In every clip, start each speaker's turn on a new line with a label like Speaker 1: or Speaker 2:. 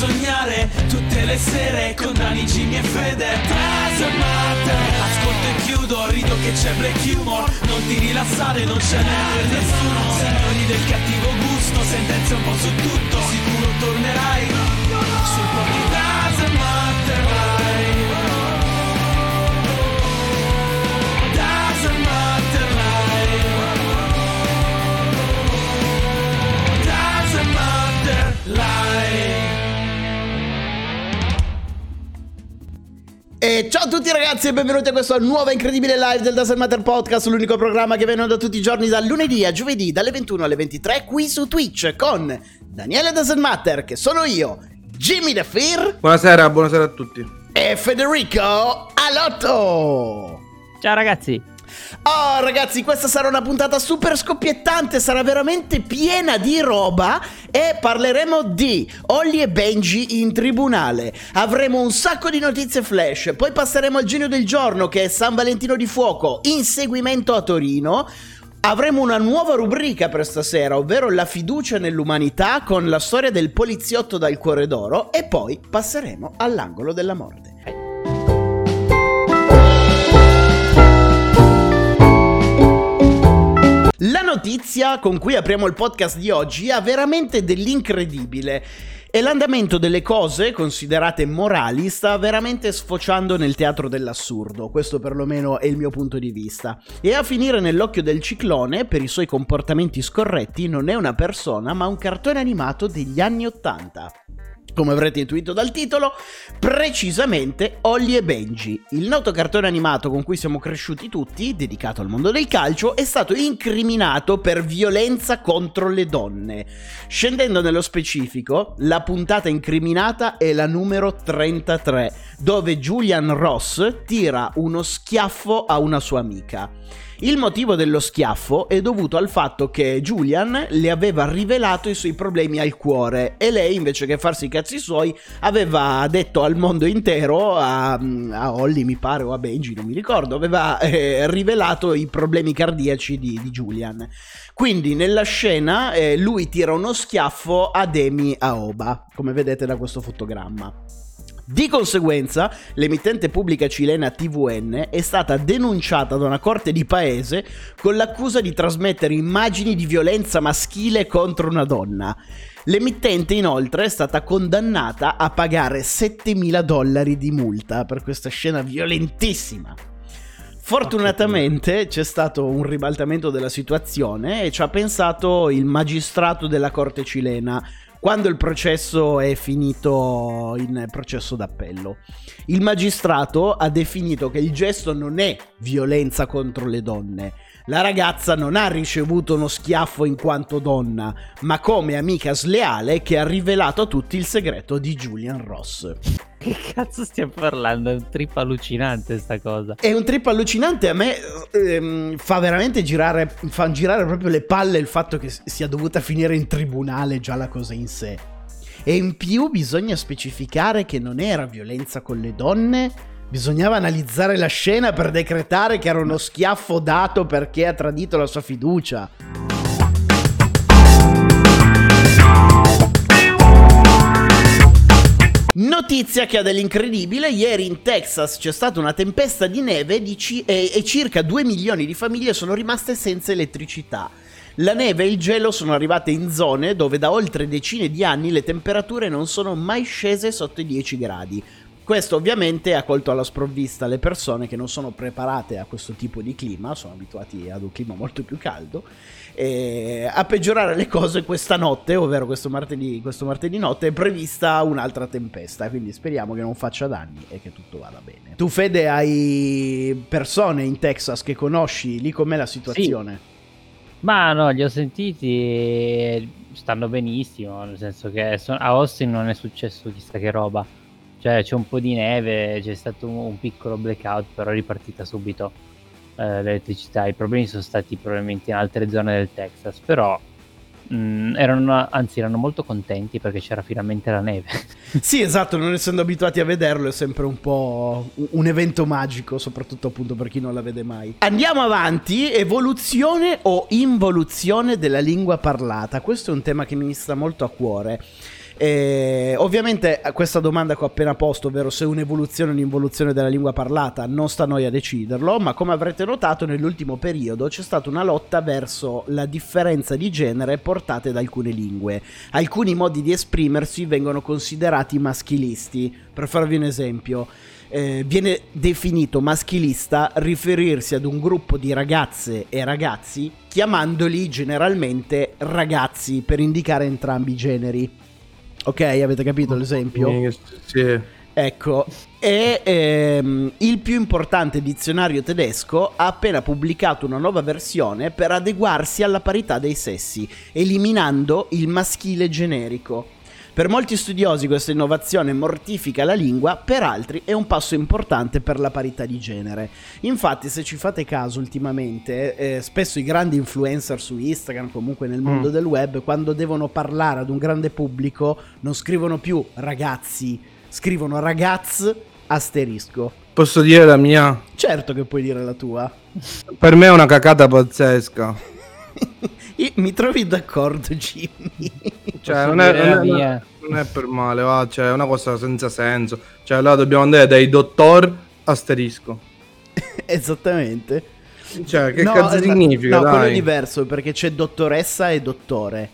Speaker 1: sognare tutte le sere con Dani, Jimmy e Fede. Matter Ascolto e chiudo, rido che c'è black humor. Non ti rilassare, non ce n'è per nessuno. Signori del cattivo gusto, sentenze un po' su tutto. Sicuro tornerai sul po' di
Speaker 2: E ciao a tutti ragazzi e benvenuti a questa nuova incredibile live del Doesn't Matter Podcast, l'unico programma che viene da tutti i giorni dal lunedì a giovedì dalle 21 alle 23 qui su Twitch con Daniele Doesn't Matter che sono io, Jimmy The Fear
Speaker 3: Buonasera, buonasera a tutti.
Speaker 2: e Federico Alotto.
Speaker 4: Ciao ragazzi.
Speaker 2: Oh ragazzi, questa sarà una puntata super scoppiettante, sarà veramente piena di roba e parleremo di Ollie e Benji in tribunale. Avremo un sacco di notizie flash, poi passeremo al genio del giorno che è San Valentino di Fuoco, inseguimento a Torino. Avremo una nuova rubrica per stasera, ovvero la fiducia nell'umanità con la storia del poliziotto dal cuore d'oro e poi passeremo all'angolo della morte. La notizia con cui apriamo il podcast di oggi ha veramente dell'incredibile. E l'andamento delle cose, considerate morali, sta veramente sfociando nel teatro dell'assurdo. Questo perlomeno è il mio punto di vista. E a finire nell'occhio del ciclone, per i suoi comportamenti scorretti, non è una persona, ma un cartone animato degli anni Ottanta. Come avrete intuito dal titolo, precisamente Ollie e Benji, il noto cartone animato con cui siamo cresciuti tutti, dedicato al mondo del calcio, è stato incriminato per violenza contro le donne. Scendendo nello specifico, la puntata incriminata è la numero 33, dove Julian Ross tira uno schiaffo a una sua amica. Il motivo dello schiaffo è dovuto al fatto che Julian le aveva rivelato i suoi problemi al cuore e lei invece che farsi i cazzi suoi aveva detto al mondo intero, a, a Holly mi pare o a Benji non mi ricordo, aveva eh, rivelato i problemi cardiaci di, di Julian. Quindi nella scena eh, lui tira uno schiaffo ad Amy Aoba, come vedete da questo fotogramma. Di conseguenza, l'emittente pubblica cilena TVN è stata denunciata da una corte di paese con l'accusa di trasmettere immagini di violenza maschile contro una donna. L'emittente inoltre è stata condannata a pagare 7.000 dollari di multa per questa scena violentissima. Fortunatamente c'è stato un ribaltamento della situazione e ci ha pensato il magistrato della corte cilena quando il processo è finito in processo d'appello. Il magistrato ha definito che il gesto non è violenza contro le donne. La ragazza non ha ricevuto uno schiaffo in quanto donna, ma come amica sleale che ha rivelato a tutti il segreto di Julian Ross.
Speaker 4: Che cazzo stiamo parlando? È un trip allucinante sta cosa.
Speaker 2: È un trip allucinante, a me ehm, fa veramente girare, fa girare proprio le palle il fatto che sia dovuta finire in tribunale già la cosa in sé. E in più bisogna specificare che non era violenza con le donne, bisognava analizzare la scena per decretare che era uno schiaffo dato perché ha tradito la sua fiducia. Notizia che ha dell'incredibile, ieri in Texas c'è stata una tempesta di neve di ci- e-, e circa 2 milioni di famiglie sono rimaste senza elettricità. La neve e il gelo sono arrivate in zone dove da oltre decine di anni le temperature non sono mai scese sotto i 10 gradi. Questo ovviamente ha colto alla sprovvista le persone che non sono preparate a questo tipo di clima, sono abituati ad un clima molto più caldo. A peggiorare le cose questa notte, ovvero questo martedì, questo martedì notte, è prevista un'altra tempesta. Quindi speriamo che non faccia danni e che tutto vada bene. Tu, Fede, hai persone in Texas che conosci? Lì com'è la situazione?
Speaker 4: Ma no, li ho sentiti stanno benissimo, nel senso che a Austin non è successo chissà che roba. Cioè c'è un po' di neve, c'è stato un, piccolo blackout, però è ripartita subito eh, l'elettricità. I problemi sono stati probabilmente in altre zone del Texas, però mh, erano, anzi erano molto contenti perché c'era finalmente la neve.
Speaker 2: Sì, esatto, non essendo abituati a vederlo è sempre un po' un evento magico, soprattutto appunto per chi non la vede mai. Andiamo avanti, evoluzione o involuzione della lingua parlata. Questo è un tema che mi sta molto a cuore. E ovviamente questa domanda che ho appena posto, ovvero se un'evoluzione o un'involuzione della lingua parlata, non sta a noi a deciderlo, ma come avrete notato nell'ultimo periodo c'è stata una lotta verso la differenza di genere portate da alcune lingue. Alcuni modi di esprimersi vengono considerati maschilisti. Per farvi un esempio, eh, viene definito maschilista riferirsi ad un gruppo di ragazze e ragazzi chiamandoli generalmente ragazzi per indicare entrambi i generi. Ok, avete capito l'esempio?
Speaker 3: Sì.
Speaker 2: Ecco, e ehm, il più importante dizionario tedesco ha appena pubblicato una nuova versione per adeguarsi alla parità dei sessi, eliminando il maschile generico. Per molti studiosi questa innovazione mortifica la lingua, per altri è un passo importante per la parità di genere. Infatti, se ci fate caso ultimamente, eh, spesso i grandi influencer su Instagram, comunque nel mondo mm. del web, quando devono parlare ad un grande pubblico, non scrivono più ragazzi, scrivono ragaz asterisco.
Speaker 3: Posso dire la mia?
Speaker 2: Certo che puoi dire la tua.
Speaker 3: Per me è una cacata pazzesca.
Speaker 2: Mi trovi d'accordo, Jimmy?
Speaker 3: Cioè, non è, non, è, non è, per male, va, cioè, è una cosa senza senso. Cioè, allora dobbiamo andare dai dottor asterisco.
Speaker 2: Esattamente.
Speaker 3: Cioè, che no, cazzo esatto. significa?
Speaker 2: No,
Speaker 3: dai?
Speaker 2: quello è diverso perché c'è dottoressa e dottore.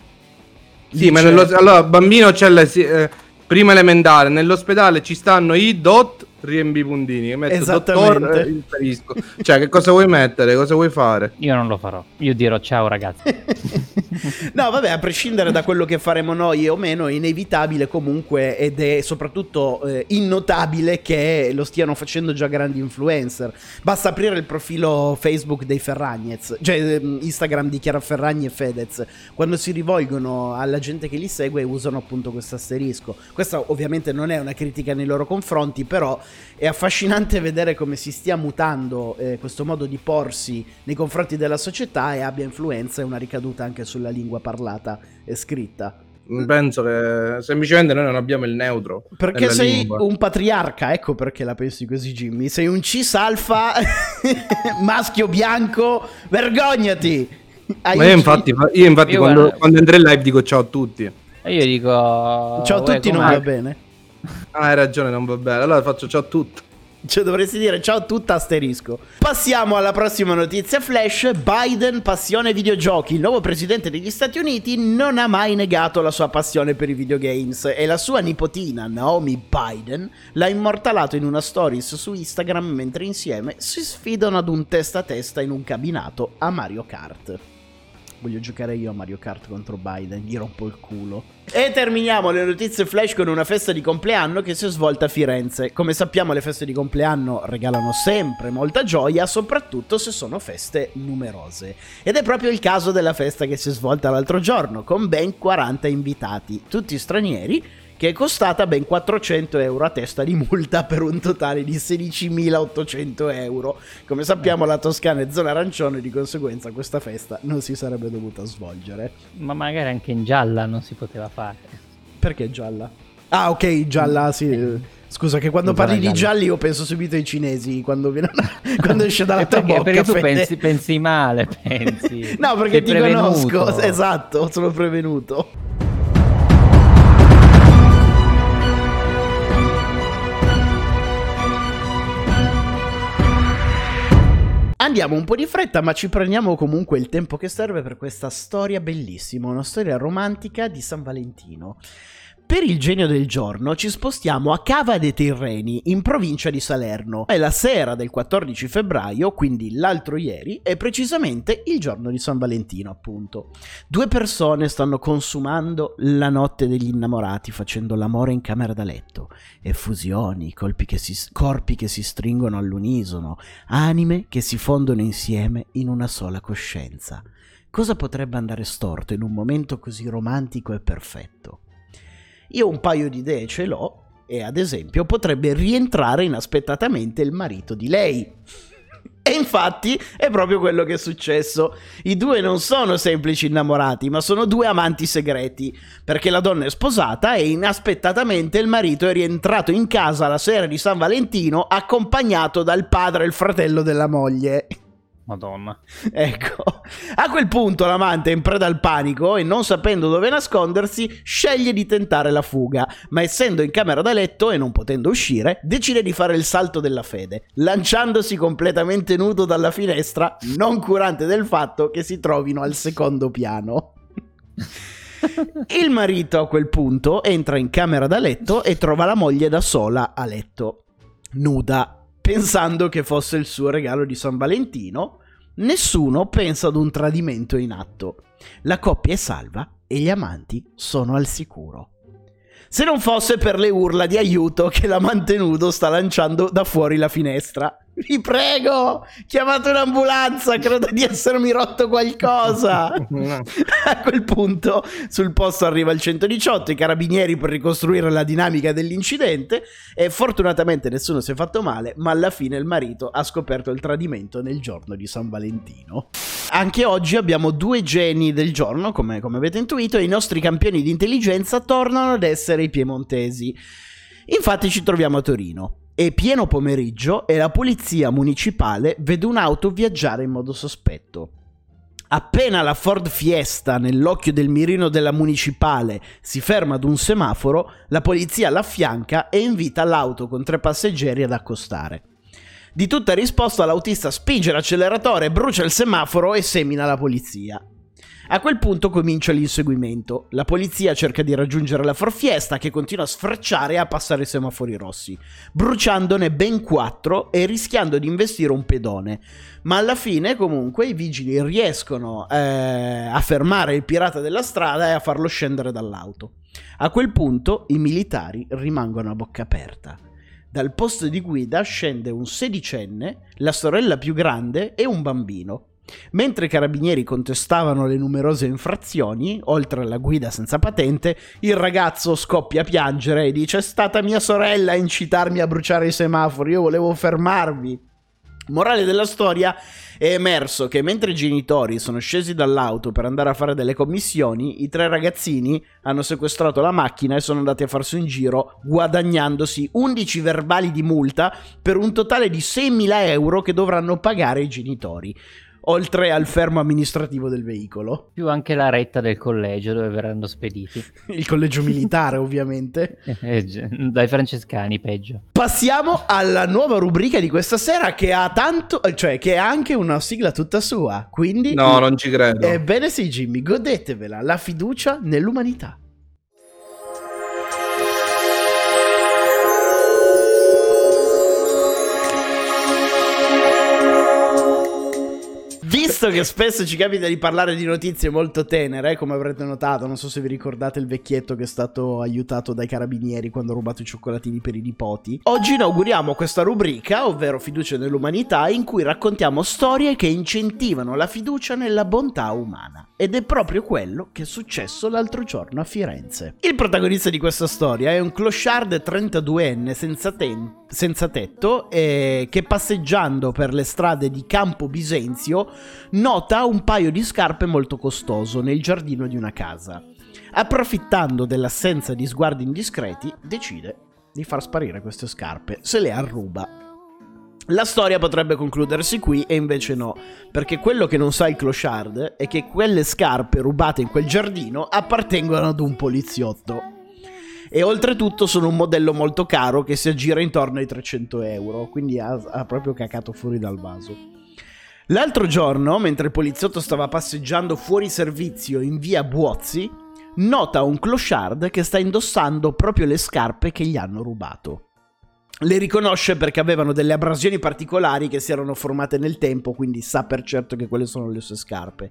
Speaker 3: Sì, Dice... ma nello, allora, bambino c'è le, eh, prima elementare, nell'ospedale ci stanno i dot riempi i puntini. Che metto
Speaker 2: Esattamente.
Speaker 3: Dottor, cioè, che cosa vuoi mettere? Cosa vuoi fare?
Speaker 4: Io non lo farò. Io dirò ciao ragazzi.
Speaker 2: no, vabbè, a prescindere da quello che faremo noi o meno, è inevitabile comunque ed è soprattutto eh, innotabile che lo stiano facendo già grandi influencer. Basta aprire il profilo Facebook dei Ferragnez, cioè ehm, Instagram di Chiara Ferragni e Fedez. Quando si rivolgono alla gente che li segue usano appunto questo asterisco. Questa ovviamente non è una critica nei loro confronti, però è affascinante vedere come si stia mutando eh, questo modo di porsi nei confronti della società e abbia influenza e una ricaduta anche sulla lingua parlata e scritta.
Speaker 3: Penso che semplicemente noi non abbiamo il neutro.
Speaker 2: Perché sei lingua. un patriarca, ecco perché la pensi così, Jimmy. Sei un cis alfa, maschio bianco, vergognati!
Speaker 3: Ma io infatti, io infatti io quando, quando entro in live dico ciao a tutti.
Speaker 4: E io dico...
Speaker 2: Ciao a tutti, non va bene.
Speaker 3: Ah, hai ragione, non va bene. Allora faccio ciao a tutti.
Speaker 2: Cioè dovresti dire ciao a tutta asterisco. Passiamo alla prossima notizia flash. Biden, passione videogiochi. Il nuovo presidente degli Stati Uniti non ha mai negato la sua passione per i videogames e la sua nipotina Naomi Biden l'ha immortalato in una stories su Instagram mentre insieme si sfidano ad un testa a testa in un cabinato a Mario Kart. Voglio giocare io a Mario Kart contro Biden, gli rompo il culo. E terminiamo le notizie flash con una festa di compleanno che si è svolta a Firenze. Come sappiamo le feste di compleanno regalano sempre molta gioia, soprattutto se sono feste numerose. Ed è proprio il caso della festa che si è svolta l'altro giorno, con ben 40 invitati, tutti stranieri che è costata ben 400 euro a testa di multa per un totale di 16.800 euro. Come sappiamo la Toscana è zona arancione, di conseguenza questa festa non si sarebbe dovuta svolgere.
Speaker 4: Ma magari anche in gialla non si poteva fare.
Speaker 2: Perché gialla? Ah ok, gialla sì. Scusa, che quando parli di gialli io penso subito ai cinesi quando, viene, quando esce dalla tua bocca.
Speaker 4: Perché tu pensi, pensi, male, pensi.
Speaker 2: no, perché ti prevenuto. conosco, esatto, sono prevenuto. Andiamo un po' di fretta, ma ci prendiamo comunque il tempo che serve per questa storia bellissima, una storia romantica di San Valentino. Per il genio del giorno ci spostiamo a Cava dei Tirreni, in provincia di Salerno. È la sera del 14 febbraio, quindi l'altro ieri, e precisamente il giorno di San Valentino, appunto. Due persone stanno consumando la notte degli innamorati, facendo l'amore in camera da letto. Effusioni, che si, corpi che si stringono all'unisono, anime che si fondono insieme in una sola coscienza. Cosa potrebbe andare storto in un momento così romantico e perfetto? Io un paio di idee ce l'ho e ad esempio potrebbe rientrare inaspettatamente il marito di lei. E infatti è proprio quello che è successo. I due non sono semplici innamorati, ma sono due amanti segreti, perché la donna è sposata e inaspettatamente il marito è rientrato in casa la sera di San Valentino accompagnato dal padre e il fratello della moglie.
Speaker 4: Madonna.
Speaker 2: Ecco, a quel punto l'amante è in preda al panico e non sapendo dove nascondersi sceglie di tentare la fuga, ma essendo in camera da letto e non potendo uscire, decide di fare il salto della fede, lanciandosi completamente nudo dalla finestra, non curante del fatto che si trovino al secondo piano. Il marito a quel punto entra in camera da letto e trova la moglie da sola a letto, nuda, pensando che fosse il suo regalo di San Valentino. Nessuno pensa ad un tradimento in atto. La coppia è salva e gli amanti sono al sicuro. Se non fosse per le urla di aiuto che l'amante nudo sta lanciando da fuori la finestra. Vi prego, chiamate un'ambulanza, credo di essermi rotto qualcosa. A quel punto sul posto arriva il 118, i carabinieri per ricostruire la dinamica dell'incidente e fortunatamente nessuno si è fatto male, ma alla fine il marito ha scoperto il tradimento nel giorno di San Valentino. Anche oggi abbiamo due geni del giorno, come, come avete intuito, e i nostri campioni di intelligenza tornano ad essere i piemontesi. Infatti ci troviamo a Torino. È pieno pomeriggio e la polizia municipale vede un'auto viaggiare in modo sospetto. Appena la Ford Fiesta, nell'occhio del mirino della municipale, si ferma ad un semaforo, la polizia l'affianca e invita l'auto con tre passeggeri ad accostare. Di tutta risposta l'autista spinge l'acceleratore, brucia il semaforo e semina la polizia. A quel punto comincia l'inseguimento. La polizia cerca di raggiungere la forfiesta che continua a sfrecciare e a passare i semafori rossi, bruciandone ben quattro e rischiando di investire un pedone. Ma alla fine comunque i vigili riescono eh, a fermare il pirata della strada e a farlo scendere dall'auto. A quel punto i militari rimangono a bocca aperta. Dal posto di guida scende un sedicenne, la sorella più grande e un bambino. Mentre i carabinieri contestavano le numerose infrazioni, oltre alla guida senza patente, il ragazzo scoppia a piangere e dice: È stata mia sorella a incitarmi a bruciare i semafori, io volevo fermarvi. Morale della storia è emerso che mentre i genitori sono scesi dall'auto per andare a fare delle commissioni, i tre ragazzini hanno sequestrato la macchina e sono andati a farsi un giro guadagnandosi 11 verbali di multa per un totale di 6.000 euro che dovranno pagare i genitori oltre al fermo amministrativo del veicolo.
Speaker 4: Più anche la retta del collegio dove verranno spediti.
Speaker 2: Il collegio militare, ovviamente.
Speaker 4: Eh, dai francescani, peggio.
Speaker 2: Passiamo alla nuova rubrica di questa sera che ha tanto, cioè che ha anche una sigla tutta sua. Quindi
Speaker 3: No, non ci credo.
Speaker 2: Ebbene sì, Jimmy, godetevela, la fiducia nell'umanità. Visto che spesso ci capita di parlare di notizie molto tenere, come avrete notato, non so se vi ricordate il vecchietto che è stato aiutato dai carabinieri quando ha rubato i cioccolatini per i nipoti, oggi inauguriamo questa rubrica, ovvero Fiducia nell'umanità, in cui raccontiamo storie che incentivano la fiducia nella bontà umana. Ed è proprio quello che è successo l'altro giorno a Firenze. Il protagonista di questa storia è un clochard 32enne senza, ten- senza tetto eh, che passeggiando per le strade di Campo Bisenzio nota un paio di scarpe molto costoso nel giardino di una casa. Approfittando dell'assenza di sguardi indiscreti, decide di far sparire queste scarpe, se le arruba la storia potrebbe concludersi qui e invece no, perché quello che non sa il clochard è che quelle scarpe rubate in quel giardino appartengono ad un poliziotto. E oltretutto sono un modello molto caro che si aggira intorno ai 300 euro, quindi ha, ha proprio cacato fuori dal vaso. L'altro giorno, mentre il poliziotto stava passeggiando fuori servizio in via Buozzi, nota un clochard che sta indossando proprio le scarpe che gli hanno rubato. Le riconosce perché avevano delle abrasioni particolari che si erano formate nel tempo, quindi sa per certo che quelle sono le sue scarpe.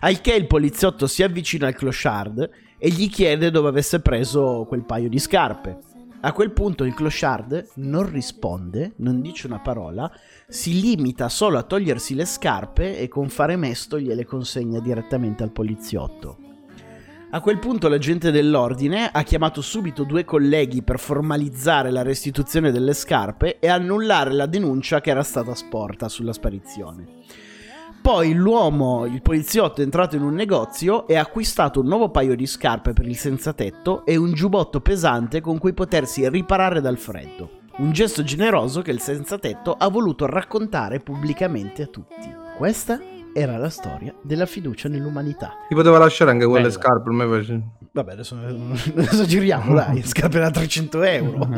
Speaker 2: Al che il poliziotto si avvicina al clochard e gli chiede dove avesse preso quel paio di scarpe. A quel punto il clochard non risponde, non dice una parola, si limita solo a togliersi le scarpe e con fare mesto gliele consegna direttamente al poliziotto. A quel punto l'agente dell'ordine ha chiamato subito due colleghi per formalizzare la restituzione delle scarpe e annullare la denuncia che era stata sporta sulla sparizione. Poi l'uomo, il poliziotto, è entrato in un negozio e ha acquistato un nuovo paio di scarpe per il senza tetto e un giubbotto pesante con cui potersi riparare dal freddo. Un gesto generoso che il senza tetto ha voluto raccontare pubblicamente a tutti. Questa era la storia della fiducia nell'umanità.
Speaker 3: Ti poteva lasciare anche quelle
Speaker 4: Bella.
Speaker 3: scarpe, me face-
Speaker 2: Vabbè, adesso, adesso giriamo, dai, scarpe da 300 euro.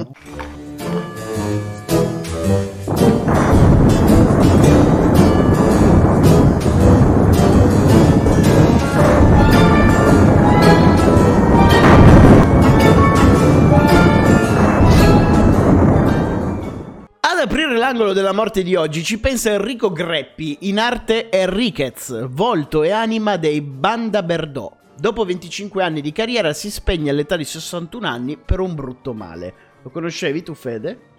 Speaker 2: L'angolo della morte di oggi ci pensa Enrico Greppi, in arte Enriquez, volto e anima dei Banda Berdò. Dopo 25 anni di carriera si spegne all'età di 61 anni per un brutto male. Lo conoscevi tu, Fede?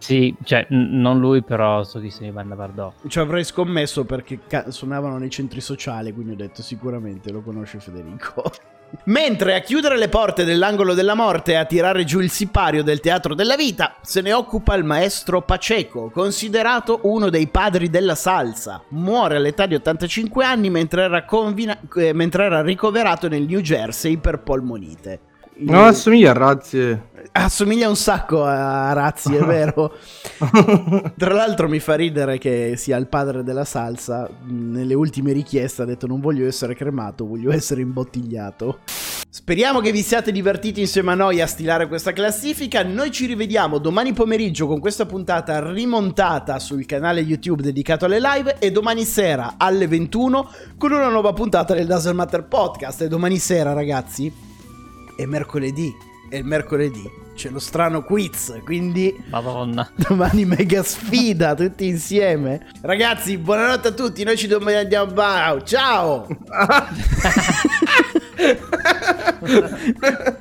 Speaker 4: Sì, cioè, n- non lui, però so chi se ne Banda Bardò.
Speaker 2: Ci avrei scommesso perché ca- suonavano nei centri sociali, quindi ho detto sicuramente lo conosce Federico. Mentre a chiudere le porte dell'angolo della morte e a tirare giù il sipario del teatro della vita, se ne occupa il maestro Paceco, considerato uno dei padri della salsa. Muore all'età di 85 anni mentre era, convina- eh, mentre era ricoverato nel New Jersey per polmonite. Il-
Speaker 3: Non assomiglia a razzie.
Speaker 2: Assomiglia un sacco a Razzi, è vero. Tra l'altro mi fa ridere che sia il padre della salsa. Nelle ultime richieste ha detto non voglio essere cremato, voglio essere imbottigliato. Speriamo che vi siate divertiti insieme a noi a stilare questa classifica. Noi ci rivediamo domani pomeriggio con questa puntata rimontata sul canale YouTube dedicato alle live e domani sera alle 21 con una nuova puntata del Dazzle Matter Podcast. E domani sera, ragazzi, è mercoledì. E il mercoledì c'è lo strano quiz, quindi
Speaker 4: Madonna.
Speaker 2: domani mega sfida tutti insieme. Ragazzi, buonanotte a tutti, noi ci domani andiamo. Ciao!